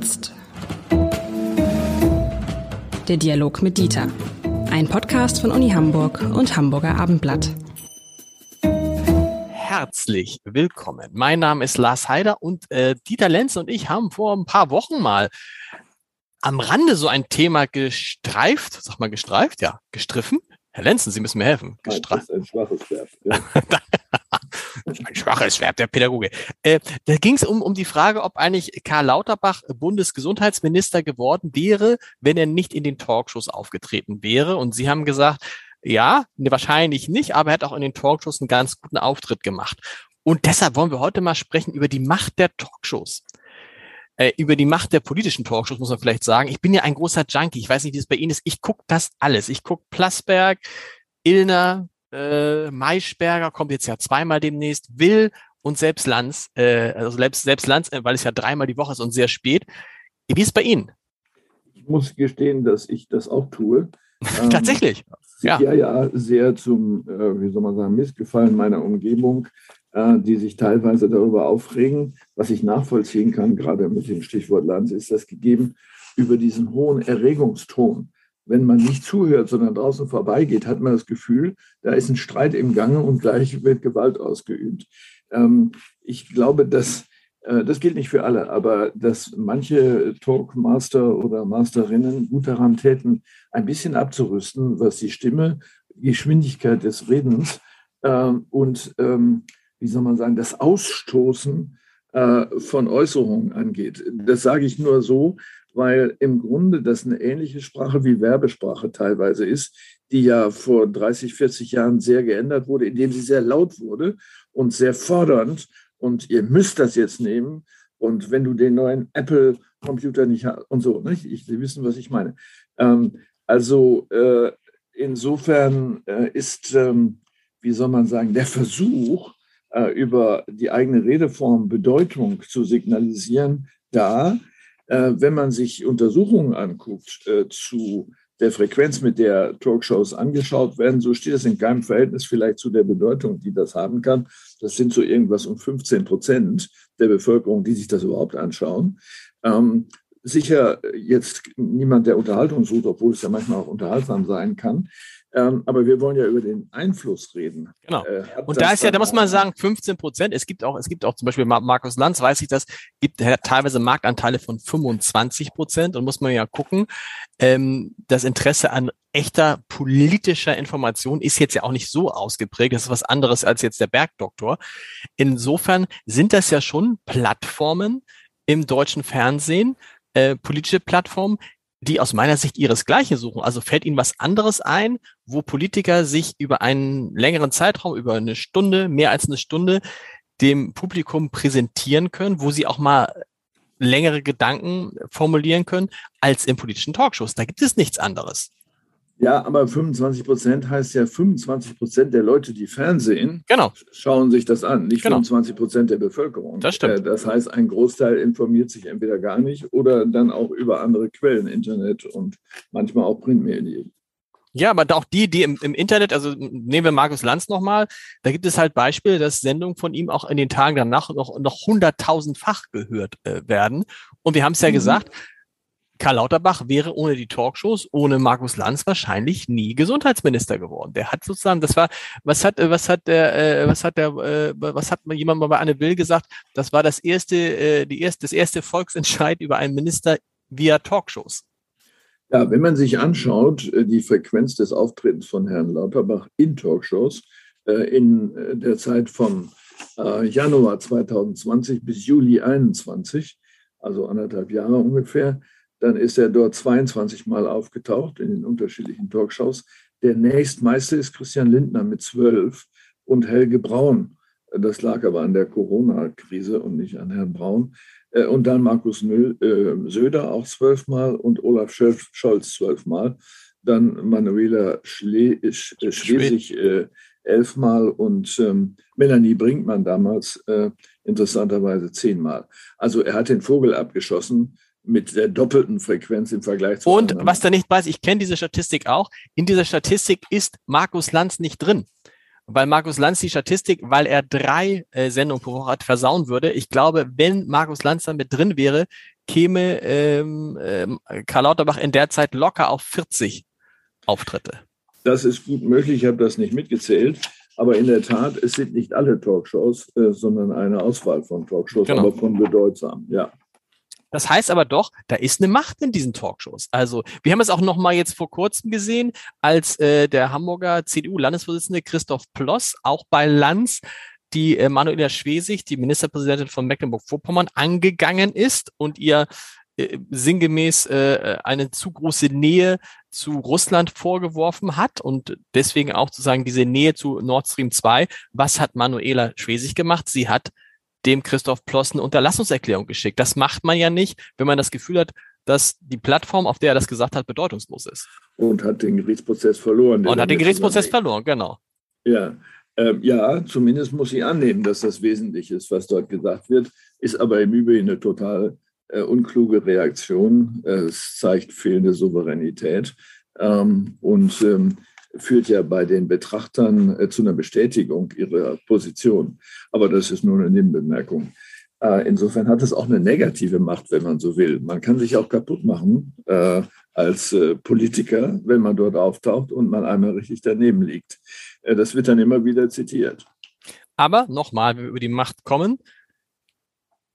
Jetzt. Der Dialog mit Dieter. Ein Podcast von Uni Hamburg und Hamburger Abendblatt. Herzlich willkommen. Mein Name ist Lars Heider und äh, Dieter Lenz und ich haben vor ein paar Wochen mal am Rande so ein Thema gestreift, sag mal gestreift, ja, gestriffen. Herr Lenzen, Sie müssen mir helfen. Gestreift. Das ist ein schwaches Verb. Ja. ein schwaches Verb, der Pädagoge. Äh, da ging es um, um die Frage, ob eigentlich Karl Lauterbach Bundesgesundheitsminister geworden wäre, wenn er nicht in den Talkshows aufgetreten wäre. Und Sie haben gesagt, ja, ne, wahrscheinlich nicht, aber er hat auch in den Talkshows einen ganz guten Auftritt gemacht. Und deshalb wollen wir heute mal sprechen über die Macht der Talkshows. Äh, über die Macht der politischen Talkshows muss man vielleicht sagen. Ich bin ja ein großer Junkie. Ich weiß nicht, wie es bei Ihnen ist. Ich gucke das alles. Ich gucke Plasberg, Illner, äh, Maischberger kommt jetzt ja zweimal demnächst, Will und selbst Lanz, äh, also selbst, selbst Lanz, äh, weil es ja dreimal die Woche ist und sehr spät. Wie ist es bei Ihnen? Ich muss gestehen, dass ich das auch tue. Ähm, Tatsächlich. Ja. ja, ja, sehr zum, äh, wie soll man sagen, Missgefallen meiner Umgebung, die sich teilweise darüber aufregen. Was ich nachvollziehen kann, gerade mit dem Stichwort Lanz, ist das gegeben über diesen hohen Erregungston wenn man nicht zuhört, sondern draußen vorbeigeht, hat man das Gefühl, da ist ein Streit im Gange und gleich wird Gewalt ausgeübt. Ähm, ich glaube, dass äh, das gilt nicht für alle, aber dass manche Talkmaster oder Masterinnen gut daran täten, ein bisschen abzurüsten, was die Stimme, Geschwindigkeit des Redens ähm, und, ähm, wie soll man sagen, das Ausstoßen äh, von Äußerungen angeht. Das sage ich nur so, weil im Grunde das eine ähnliche Sprache wie Werbesprache teilweise ist, die ja vor 30, 40 Jahren sehr geändert wurde, indem sie sehr laut wurde und sehr fordernd. Und ihr müsst das jetzt nehmen. Und wenn du den neuen Apple-Computer nicht hast und so, nicht? Ich, Sie wissen, was ich meine. Ähm, also äh, insofern äh, ist, ähm, wie soll man sagen, der Versuch, äh, über die eigene Redeform Bedeutung zu signalisieren, da. Äh, wenn man sich Untersuchungen anguckt äh, zu der Frequenz, mit der Talkshows angeschaut werden, so steht es in keinem Verhältnis vielleicht zu der Bedeutung, die das haben kann. Das sind so irgendwas um 15 Prozent der Bevölkerung, die sich das überhaupt anschauen. Ähm, sicher jetzt niemand, der Unterhaltung sucht, obwohl es ja manchmal auch unterhaltsam sein kann. Ähm, aber wir wollen ja über den Einfluss reden. Genau. Äh, und da ist ja, da muss man sagen, 15 Prozent. Es gibt auch, es gibt auch zum Beispiel Markus Lanz, weiß ich das, gibt teilweise Marktanteile von 25 Prozent und muss man ja gucken. Ähm, das Interesse an echter politischer Information ist jetzt ja auch nicht so ausgeprägt. Das ist was anderes als jetzt der Bergdoktor. Insofern sind das ja schon Plattformen im deutschen Fernsehen, äh, politische Plattformen, die aus meiner Sicht ihresgleichen suchen. Also fällt Ihnen was anderes ein, wo Politiker sich über einen längeren Zeitraum, über eine Stunde, mehr als eine Stunde, dem Publikum präsentieren können, wo sie auch mal längere Gedanken formulieren können als in politischen Talkshows. Da gibt es nichts anderes. Ja, aber 25 Prozent heißt ja 25 Prozent der Leute, die Fernsehen, genau. schauen sich das an, nicht genau. 25 Prozent der Bevölkerung. Das stimmt. Äh, das heißt, ein Großteil informiert sich entweder gar nicht oder dann auch über andere Quellen, Internet und manchmal auch Printmedien. Ja, aber auch die, die im, im Internet, also nehmen wir Markus Lanz nochmal, da gibt es halt Beispiele, dass Sendungen von ihm auch in den Tagen danach noch, noch hunderttausendfach gehört äh, werden. Und wir haben es ja mhm. gesagt, Karl Lauterbach wäre ohne die Talkshows, ohne Markus Lanz wahrscheinlich nie Gesundheitsminister geworden. Der hat sozusagen, das war, was hat, was hat der, äh, was hat der, äh, was hat jemand mal bei Anne Will gesagt? Das war das erste, äh, die erste, das erste Volksentscheid über einen Minister via Talkshows. Ja, wenn man sich anschaut, die Frequenz des Auftretens von Herrn Lauterbach in Talkshows in der Zeit von Januar 2020 bis Juli 21, also anderthalb Jahre ungefähr, dann ist er dort 22 Mal aufgetaucht in den unterschiedlichen Talkshows. Der nächstmeiste ist Christian Lindner mit zwölf und Helge Braun. Das lag aber an der Corona-Krise und nicht an Herrn Braun. Äh, und dann Markus äh, Söder auch zwölfmal und Olaf Scholz zwölfmal. Dann Manuela Schle äh, Schwesig elfmal und ähm, Melanie Brinkmann damals interessanterweise zehnmal. Also er hat den Vogel abgeschossen mit der doppelten Frequenz im Vergleich zu. Und anderen. was da nicht weiß, ich kenne diese Statistik auch. In dieser Statistik ist Markus Lanz nicht drin. Weil Markus Lanz die Statistik, weil er drei äh, Sendungen pro Woche hat, versauen würde. Ich glaube, wenn Markus Lanz da mit drin wäre, käme ähm, ähm, Karl Lauterbach in der Zeit locker auf 40 Auftritte. Das ist gut möglich, ich habe das nicht mitgezählt. Aber in der Tat, es sind nicht alle Talkshows, äh, sondern eine Auswahl von Talkshows, genau. aber von bedeutsam, ja. Das heißt aber doch, da ist eine Macht in diesen Talkshows. Also wir haben es auch noch mal jetzt vor kurzem gesehen, als äh, der Hamburger CDU-Landesvorsitzende Christoph Ploss auch bei Lanz die äh, Manuela Schwesig, die Ministerpräsidentin von Mecklenburg-Vorpommern, angegangen ist und ihr äh, sinngemäß äh, eine zu große Nähe zu Russland vorgeworfen hat und deswegen auch sozusagen diese Nähe zu Nord Stream 2. Was hat Manuela Schwesig gemacht? Sie hat dem Christoph Plossen Unterlassungserklärung geschickt. Das macht man ja nicht, wenn man das Gefühl hat, dass die Plattform, auf der er das gesagt hat, bedeutungslos ist. Und hat den Gerichtsprozess verloren. Und hat den Gerichtsprozess verloren, genau. Ja, ähm, ja, zumindest muss sie annehmen, dass das wesentlich ist, was dort gesagt wird, ist aber im Übrigen eine total äh, unkluge Reaktion. Es zeigt fehlende Souveränität ähm, und ähm, führt ja bei den Betrachtern äh, zu einer Bestätigung ihrer Position. Aber das ist nur eine Nebenbemerkung. Äh, insofern hat es auch eine negative Macht, wenn man so will. Man kann sich auch kaputt machen äh, als äh, Politiker, wenn man dort auftaucht und man einmal richtig daneben liegt. Äh, das wird dann immer wieder zitiert. Aber nochmal, wenn wir über die Macht kommen,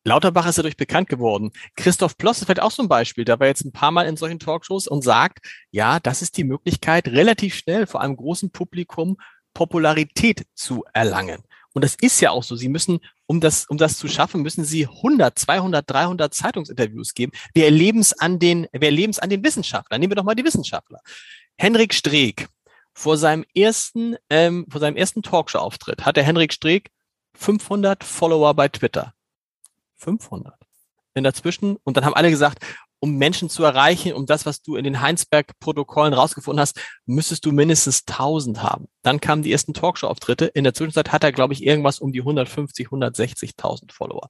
Lauterbach ist dadurch bekannt geworden. Christoph Ploss ist vielleicht auch so ein Beispiel. Der war jetzt ein paar Mal in solchen Talkshows und sagt, ja, das ist die Möglichkeit, relativ schnell vor einem großen Publikum Popularität zu erlangen. Und das ist ja auch so. Sie müssen, um das, um das zu schaffen, müssen Sie 100, 200, 300 Zeitungsinterviews geben. Wir erleben es an den, wir erleben es an den Wissenschaftlern. Nehmen wir doch mal die Wissenschaftler. Henrik Streeck. Vor seinem ersten, ähm, vor seinem ersten Talkshow-Auftritt hat der Henrik Streeck 500 Follower bei Twitter. 500. In dazwischen. Und dann haben alle gesagt, um Menschen zu erreichen, um das, was du in den Heinsberg-Protokollen rausgefunden hast, müsstest du mindestens 1000 haben. Dann kamen die ersten Talkshow-Auftritte. In der Zwischenzeit hat er, glaube ich, irgendwas um die 150, 160.000 Follower.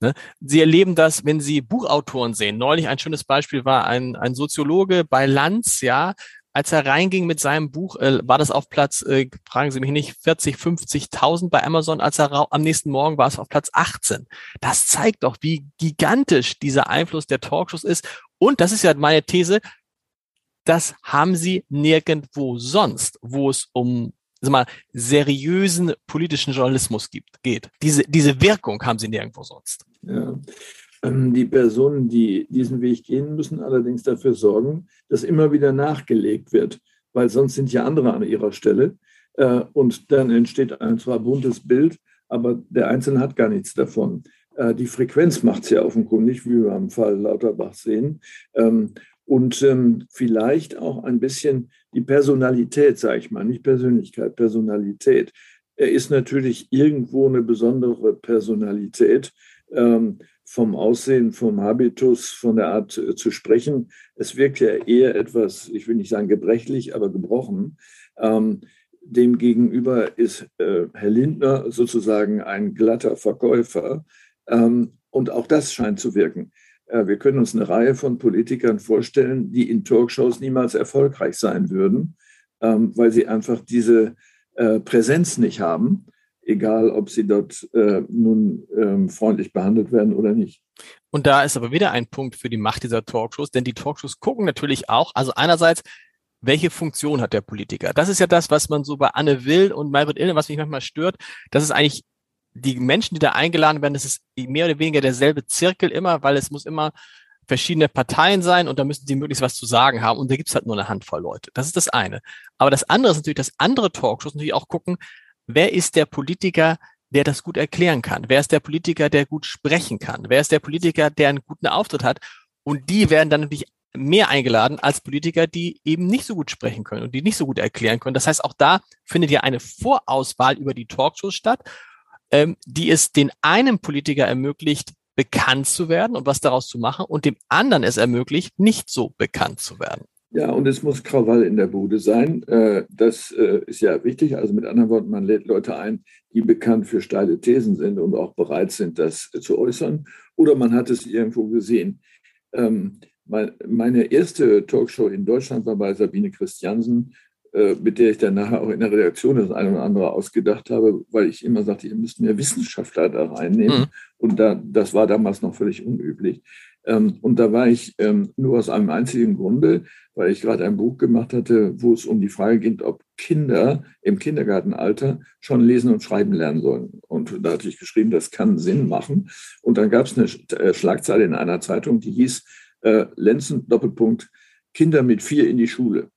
Ne? Sie erleben das, wenn Sie Buchautoren sehen. Neulich ein schönes Beispiel war ein, ein Soziologe bei Lanz, ja, als er reinging mit seinem Buch, äh, war das auf Platz, äh, fragen Sie mich nicht, 40, 50.000 bei Amazon, als er am nächsten Morgen war es auf Platz 18. Das zeigt doch, wie gigantisch dieser Einfluss der Talkshows ist. Und das ist ja meine These, das haben Sie nirgendwo sonst, wo es um sag mal, seriösen politischen Journalismus gibt, geht. Diese, diese Wirkung haben Sie nirgendwo sonst. Ja. Ähm, die Personen, die diesen Weg gehen, müssen allerdings dafür sorgen, dass immer wieder nachgelegt wird, weil sonst sind ja andere an ihrer Stelle. Äh, und dann entsteht ein zwar buntes Bild, aber der Einzelne hat gar nichts davon. Äh, die Frequenz macht es ja offenkundig, wie wir am Fall Lauterbach sehen. Ähm, und ähm, vielleicht auch ein bisschen die Personalität, sage ich mal, nicht Persönlichkeit, Personalität. Er ist natürlich irgendwo eine besondere Personalität vom Aussehen, vom Habitus, von der Art äh, zu sprechen. Es wirkt ja eher etwas, ich will nicht sagen gebrechlich, aber gebrochen. Ähm, Demgegenüber ist äh, Herr Lindner sozusagen ein glatter Verkäufer. Ähm, und auch das scheint zu wirken. Äh, wir können uns eine Reihe von Politikern vorstellen, die in Talkshows niemals erfolgreich sein würden, ähm, weil sie einfach diese äh, Präsenz nicht haben egal ob sie dort äh, nun ähm, freundlich behandelt werden oder nicht. Und da ist aber wieder ein Punkt für die Macht dieser Talkshows, denn die Talkshows gucken natürlich auch, also einerseits, welche Funktion hat der Politiker? Das ist ja das, was man so bei Anne Will und Maybrit Illner, was mich manchmal stört, das ist eigentlich die Menschen, die da eingeladen werden, das ist mehr oder weniger derselbe Zirkel immer, weil es muss immer verschiedene Parteien sein und da müssen sie möglichst was zu sagen haben und da gibt's halt nur eine Handvoll Leute. Das ist das eine. Aber das andere ist natürlich, dass andere Talkshows natürlich auch gucken, wer ist der Politiker, der das gut erklären kann? Wer ist der Politiker, der gut sprechen kann? Wer ist der Politiker, der einen guten Auftritt hat? Und die werden dann natürlich mehr eingeladen als Politiker, die eben nicht so gut sprechen können und die nicht so gut erklären können. Das heißt, auch da findet ja eine Vorauswahl über die Talkshows statt, ähm, die es den einen Politiker ermöglicht, bekannt zu werden und was daraus zu machen und dem anderen es ermöglicht, nicht so bekannt zu werden. Ja, und es muss Krawall in der Bude sein. Äh, das äh, ist ja wichtig. Also mit anderen Worten, man lädt Leute ein, die bekannt für steile Thesen sind und auch bereit sind, das zu äußern. Oder man hat es irgendwo gesehen. Ähm, meine erste Talkshow in Deutschland war bei Sabine Christiansen, äh, mit der ich dann nachher auch in der Redaktion das eine oder andere ausgedacht habe, weil ich immer sagte, ihr müsst mehr Wissenschaftler da reinnehmen. Mhm. Und da, das war damals noch völlig unüblich. Ähm, und da war ich ähm, nur aus einem einzigen Grunde, weil ich gerade ein Buch gemacht hatte, wo es um die Frage ging, ob Kinder im Kindergartenalter schon lesen und schreiben lernen sollen. Und da hatte ich geschrieben, das kann Sinn machen. Und dann gab es eine äh, Schlagzeile in einer Zeitung, die hieß äh, Lenzen Doppelpunkt Kinder mit vier in die Schule.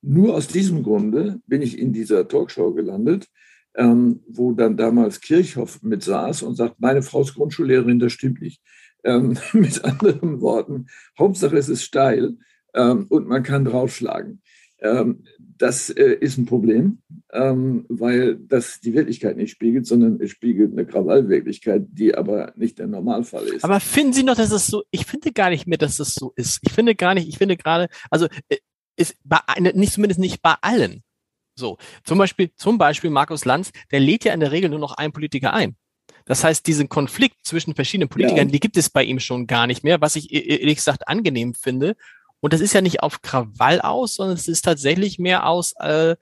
Nur aus diesem Grunde bin ich in dieser Talkshow gelandet, ähm, wo dann damals Kirchhoff mit saß und sagt, meine Frau ist Grundschullehrerin, das stimmt nicht. Ähm, mit anderen Worten, Hauptsache es ist steil ähm, und man kann draufschlagen. Ähm, das äh, ist ein Problem, ähm, weil das die Wirklichkeit nicht spiegelt, sondern es spiegelt eine Krawallwirklichkeit, die aber nicht der Normalfall ist. Aber finden Sie noch, dass es so, ich finde gar nicht mehr, dass es so ist. Ich finde gar nicht, ich finde gerade, also äh, ist bei, nicht zumindest nicht bei allen. So, zum Beispiel, zum Beispiel Markus Lanz, der lädt ja in der Regel nur noch einen Politiker ein. Das heißt, diesen Konflikt zwischen verschiedenen Politikern, ja. die gibt es bei ihm schon gar nicht mehr, was ich e-, e-, ehrlich gesagt angenehm finde. Und das ist ja nicht auf Krawall aus, sondern es ist tatsächlich mehr aus, äh,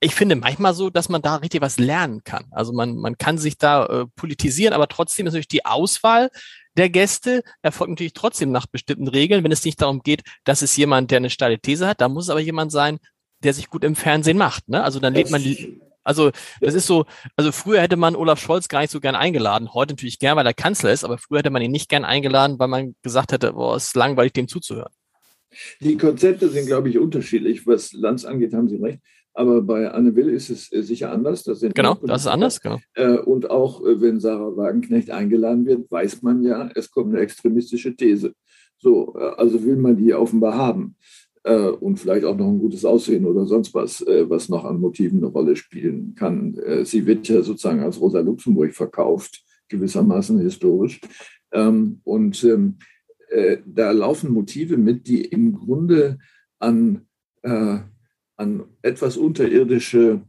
ich finde manchmal so, dass man da richtig was lernen kann. Also man, man kann sich da äh, politisieren, aber trotzdem ist natürlich die Auswahl der Gäste erfolgt natürlich trotzdem nach bestimmten Regeln, wenn es nicht darum geht, dass es jemand, der eine steile These hat, da muss es aber jemand sein, der sich gut im Fernsehen macht. Ne? Also dann lädt man also das ist so, also früher hätte man Olaf Scholz gar nicht so gern eingeladen, heute natürlich gern, weil er Kanzler ist, aber früher hätte man ihn nicht gern eingeladen, weil man gesagt hätte, boah, es ist langweilig, dem zuzuhören. Die Konzepte sind, glaube ich, unterschiedlich. Was Lanz angeht, haben Sie recht. Aber bei Anne Will ist es äh, sicher anders. Das genau, das ist anders. Genau. Äh, und auch äh, wenn Sarah Wagenknecht eingeladen wird, weiß man ja, es kommt eine extremistische These. So, also will man die offenbar haben und vielleicht auch noch ein gutes Aussehen oder sonst was, äh, was noch an Motiven eine Rolle spielen kann. Äh, sie wird ja sozusagen als Rosa Luxemburg verkauft, gewissermaßen historisch. Ähm, und ähm, äh, da laufen Motive mit, die im Grunde an, äh, an etwas unterirdische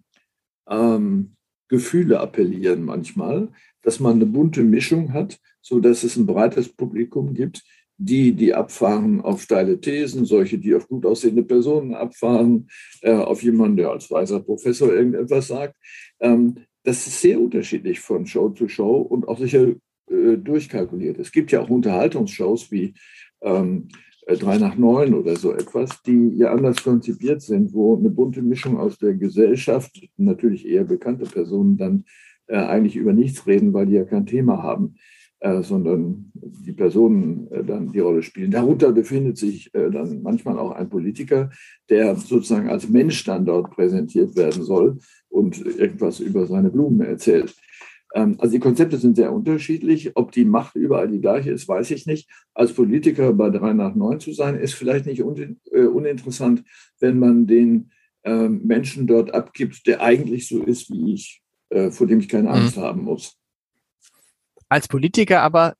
ähm, Gefühle appellieren manchmal, dass man eine bunte Mischung hat, so dass es ein breites Publikum gibt, die, die abfahren auf steile Thesen, solche, die auf gut aussehende Personen abfahren, äh, auf jemanden, der als weiser Professor irgendetwas sagt. Ähm, das ist sehr unterschiedlich von Show zu Show und auch sicher äh, durchkalkuliert. Es gibt ja auch Unterhaltungsshows wie ähm, äh, drei nach neun oder so etwas, die ja anders konzipiert sind, wo eine bunte Mischung aus der Gesellschaft, natürlich eher bekannte Personen, dann äh, eigentlich über nichts reden, weil die ja kein Thema haben äh, sondern die Personen äh, dann die Rolle spielen. Darunter befindet sich äh, dann manchmal auch ein Politiker, der sozusagen als Mensch dann dort präsentiert werden soll und irgendwas über seine Blumen erzählt. Ähm, also die Konzepte sind sehr unterschiedlich. Ob die Macht überall die gleiche ist, weiß ich nicht. Als Politiker bei drei nach neun zu sein, ist vielleicht nicht uninteressant, wenn man den ähm, Menschen dort abgibt, der eigentlich so ist wie ich, vor dem ich keine Angst mhm. haben muss. Als Politiker aber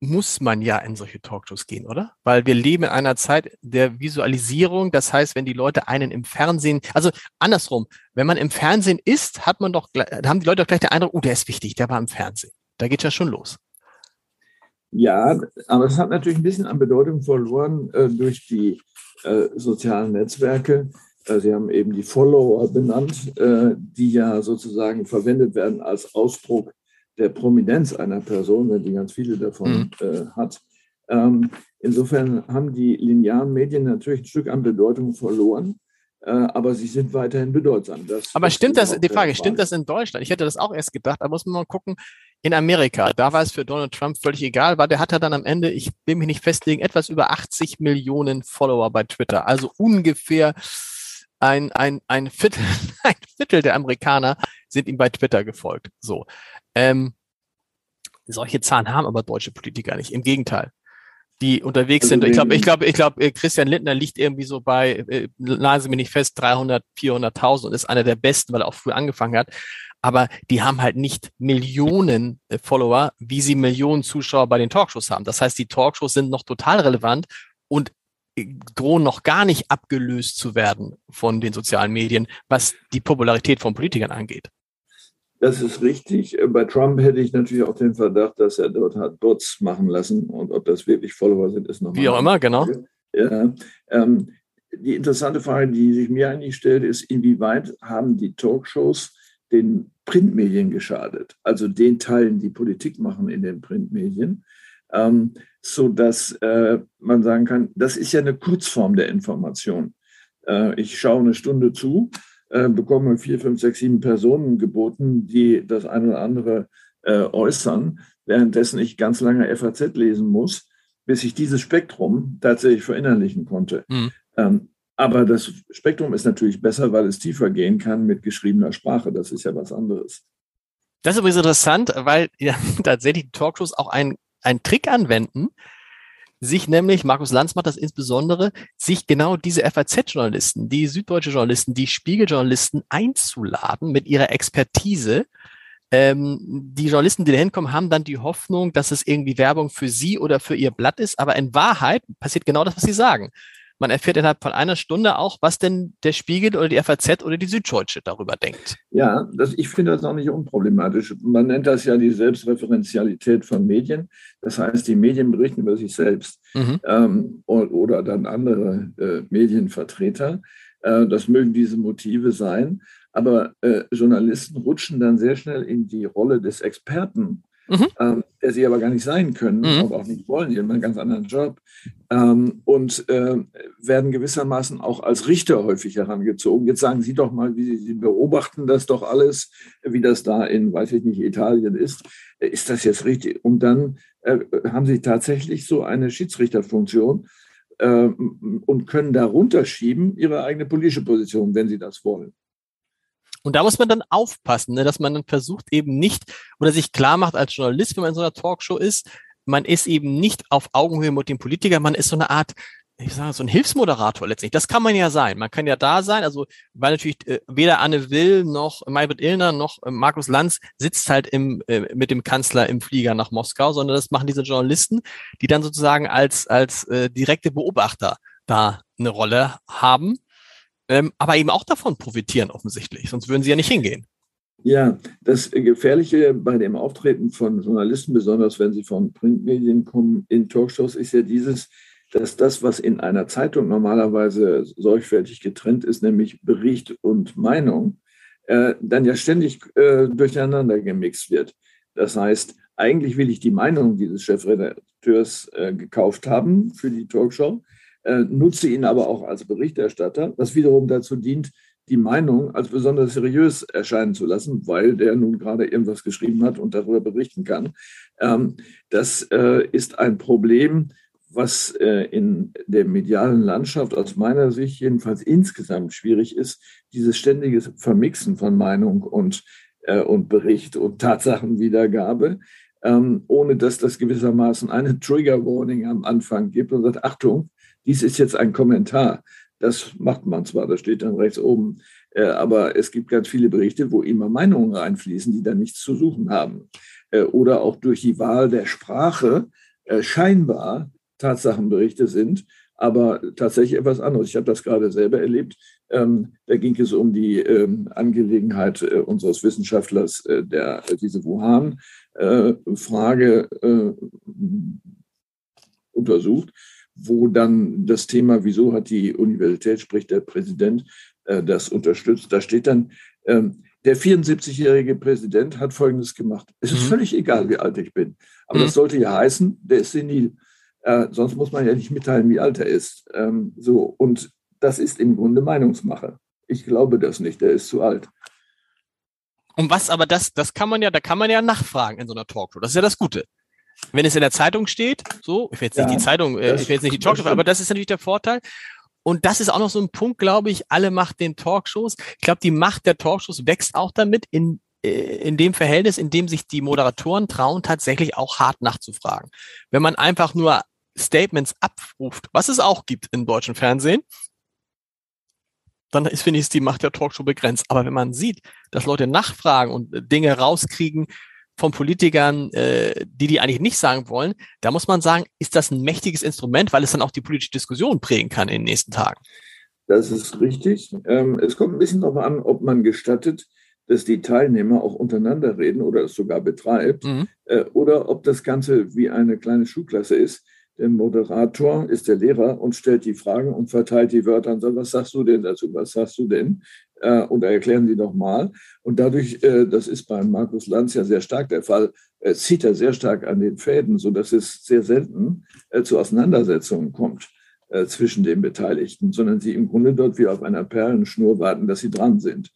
muss man ja in solche Talkshows gehen, oder? Weil wir leben in einer Zeit der Visualisierung. Das heißt, wenn die Leute einen im Fernsehen, also andersrum, wenn man im Fernsehen ist, hat man doch, haben die Leute doch gleich den Eindruck, oh, der ist wichtig, der war im Fernsehen. Da geht ja schon los. Ja, aber es hat natürlich ein bisschen an Bedeutung verloren äh, durch die äh, sozialen Netzwerke. Äh, Sie haben eben die Follower benannt, äh, die ja sozusagen verwendet werden als Ausdruck der Prominenz einer Person, wenn die ganz viele davon mhm. äh, hat. Ähm, insofern haben die linearen Medien natürlich ein Stück an Bedeutung verloren, äh, aber sie sind weiterhin bedeutsam. Das aber stimmt das, die Frage, stimmt das in Deutschland? Ich hätte das auch erst gedacht, da muss man mal gucken. In Amerika, da war es für Donald Trump völlig egal, weil der hat ja dann am Ende, ich will mich nicht festlegen, etwas über 80 Millionen Follower bei Twitter. Also ungefähr ein, ein, ein, Viertel, ein Viertel der Amerikaner sind ihm bei Twitter gefolgt. So. Ähm, solche Zahlen haben aber deutsche Politiker nicht. Im Gegenteil. Die unterwegs sind. Ich glaube, ich glaube, ich glaube, Christian Lindner liegt irgendwie so bei, äh, nahe Sie mich nicht fest, 300, 400.000 und ist einer der besten, weil er auch früh angefangen hat. Aber die haben halt nicht Millionen äh, Follower, wie sie Millionen Zuschauer bei den Talkshows haben. Das heißt, die Talkshows sind noch total relevant und äh, drohen noch gar nicht abgelöst zu werden von den sozialen Medien, was die Popularität von Politikern angeht. Das ist richtig. Bei Trump hätte ich natürlich auch den Verdacht, dass er dort hat Bots machen lassen. Und ob das wirklich Follower sind, ist nochmal. Wie auch immer, genau. Ja, ähm, die interessante Frage, die sich mir eigentlich stellt, ist, inwieweit haben die Talkshows den Printmedien geschadet? Also den Teilen, die Politik machen in den Printmedien. ähm, so dass äh, man sagen kann, das ist ja eine Kurzform der Information. Äh, ich schaue eine Stunde zu, äh, bekomme vier, fünf, sechs, sieben Personen geboten, die das eine oder andere äh, äußern, währenddessen ich ganz lange FAZ lesen muss, bis ich dieses Spektrum tatsächlich verinnerlichen konnte. Mhm. Ähm, aber das Spektrum ist natürlich besser, weil es tiefer gehen kann mit geschriebener Sprache. Das ist ja was anderes. Das ist übrigens interessant, weil ja, tatsächlich die Talkshows auch einen, einen Trick anwenden, sich nämlich, Markus Lanz macht das insbesondere, sich genau diese FAZ-Journalisten, die süddeutsche Journalisten, die Spiegeljournalisten einzuladen mit ihrer Expertise. Ähm, die Journalisten, die da hinkommen, haben dann die Hoffnung, dass es irgendwie Werbung für sie oder für ihr Blatt ist, aber in Wahrheit passiert genau das, was sie sagen. Man erfährt innerhalb von einer Stunde auch, was denn der Spiegel oder die FAZ oder die Süddeutsche darüber denkt. Ja, das, ich finde das auch nicht unproblematisch. Man nennt das ja die Selbstreferenzialität von Medien. Das heißt, die Medien berichten über sich selbst mhm. ähm, oder dann andere äh, Medienvertreter. Äh, das mögen diese Motive sein. Aber äh, Journalisten rutschen dann sehr schnell in die Rolle des Experten mhm. ähm, der sie aber gar nicht sein können mhm. und auch nicht wollen. Die haben einen ganz anderen Job ähm, und äh, werden gewissermaßen auch als Richter häufig herangezogen. Jetzt sagen Sie doch mal, wie Sie, beobachten das doch alles, wie das da in, weiß ich nicht, Italien ist. Ist das jetzt richtig? Und dann äh, haben Sie tatsächlich so eine Schiedsrichterfunktion äh, und können darunter schieben ihre eigene politische Position, wenn sie das wollen. Und da muss man dann aufpassen, ne, dass man dann versucht eben nicht oder sich klar macht als Journalist, wenn man in so einer Talkshow ist, man ist eben nicht auf Augenhöhe mit dem Politiker, man ist so eine Art, ich sage so ein Hilfsmoderator letztlich. Das kann man ja sein. Man kann ja da sein, also weil natürlich äh, weder Anne Will noch Maybrit Illner noch äh, Markus Lanz sitzt halt im, äh, mit dem Kanzler im Flieger nach Moskau, sondern das machen diese Journalisten, die dann sozusagen als, als äh, direkte Beobachter da eine Rolle haben ähm, aber eben auch davon profitieren offensichtlich, sonst würden sie ja nicht hingehen. Ja, das Gefährliche bei dem Auftreten von Journalisten, besonders wenn sie von Printmedien kommen in Talkshows, ist ja dieses, dass das, was in einer Zeitung normalerweise sorgfältig getrennt ist, nämlich Bericht und Meinung, äh, dann ja ständig äh, durcheinander gemixt wird. Das heißt, eigentlich will ich die Meinung dieses Chefredakteurs äh, gekauft haben für die Talkshow äh, nutze ihn aber auch als Berichterstatter, was wiederum dazu dient, die Meinung als besonders seriös erscheinen zu lassen, weil der nun gerade irgendwas geschrieben hat und darüber berichten kann. Ähm, das äh, ist ein Problem, was äh, in der medialen Landschaft aus meiner Sicht jedenfalls insgesamt schwierig ist, dieses ständige Vermixen von Meinung und, äh, und Bericht und Tatsachenwiedergabe, ähm, ohne dass das gewissermaßen eine Trigger Warning am Anfang gibt und sagt, Achtung, dies ist jetzt ein Kommentar. Das macht man zwar, das steht dann rechts oben, äh, aber es gibt ganz viele Berichte, wo immer Meinungen reinfließen, die da nichts zu suchen haben. Äh, oder auch durch die Wahl der Sprache äh, scheinbar Tatsachenberichte sind, aber tatsächlich etwas anderes. Ich habe das gerade selber erlebt. Ähm, da ging es um die ähm, Angelegenheit äh, unseres Wissenschaftlers, äh, der diese Wuhan-Frage äh, untersucht wo dann das Thema, wieso hat die Universität, sprich der Präsident, äh, das unterstützt. Da steht dann, ähm, der 74-jährige Präsident hat Folgendes gemacht. Es ist mhm. völlig egal, wie alt ich bin. Aber mhm. das sollte ja heißen, der ist senil. Äh, sonst muss man ja nicht mitteilen, wie alt er ist. Ähm, so, und das ist im Grunde Meinungsmache. Ich glaube das nicht, der ist zu alt. Und was aber das, das kann man ja, da kann man ja nachfragen in so einer Talkshow. Das ist ja das Gute wenn es in der Zeitung steht, so, ich will jetzt nicht ja, die Zeitung, äh, ich will jetzt nicht die Talkshow, aber das ist natürlich der Vorteil. Und das ist auch noch so ein Punkt, glaube ich, alle Macht den Talkshows. Ich glaube, die Macht der Talkshows wächst auch damit in, äh, in dem Verhältnis, in dem sich die Moderatoren trauen, tatsächlich auch hart nachzufragen. Wenn man einfach nur Statements abruft, was es auch gibt im deutschen Fernsehen, dann ist, finde ich, die Macht der Talkshow begrenzt. Aber wenn man sieht, dass Leute nachfragen und Dinge rauskriegen, von Politikern, äh, die die eigentlich nicht sagen wollen, da muss man sagen, ist das ein mächtiges Instrument, weil es dann auch die politische Diskussion prägen kann in den nächsten Tagen. Das ist richtig. Ähm, es kommt ein bisschen darauf an, ob man gestattet, dass die Teilnehmer auch untereinander reden oder es sogar betreibt, mhm. äh, oder ob das Ganze wie eine kleine Schulklasse ist. Der Moderator ist der Lehrer und stellt die Fragen und verteilt die Wörter und sagt, was sagst du denn dazu, was sagst du denn? äh, oder erklären Sie doch mal. Und dadurch, äh, das ist bei Markus Lanz ja sehr stark der Fall, äh, zieht er sehr stark an den Fäden, sodass es sehr selten zu Auseinandersetzungen kommt zwischen den Beteiligten, sondern sie im Grunde dort wie auf einer Perlenschnur warten, dass sie dran sind.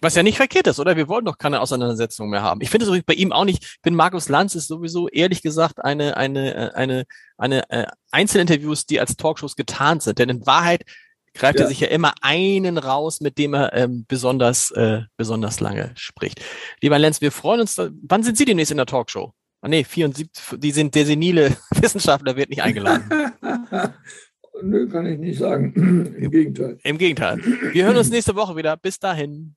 Was ja nicht verkehrt ist, oder? Wir wollen doch keine Auseinandersetzung mehr haben. Ich finde es bei ihm auch nicht. Ich bin Markus Lanz ist sowieso ehrlich gesagt eine eine äh, eine eine äh, Einzelinterviews, die als Talkshows getarnt sind. Denn in Wahrheit greift ja. er sich ja immer einen raus, mit dem er ähm, besonders äh, besonders lange spricht. Lieber Lenz, wir freuen uns. Da, wann sind Sie demnächst in der Talkshow? Ah, nee, 74, die sind der senile Wissenschaftler wird nicht eingeladen. Nö, kann ich nicht sagen. Im Gegenteil. Im Gegenteil. Wir hören uns nächste Woche wieder. Bis dahin.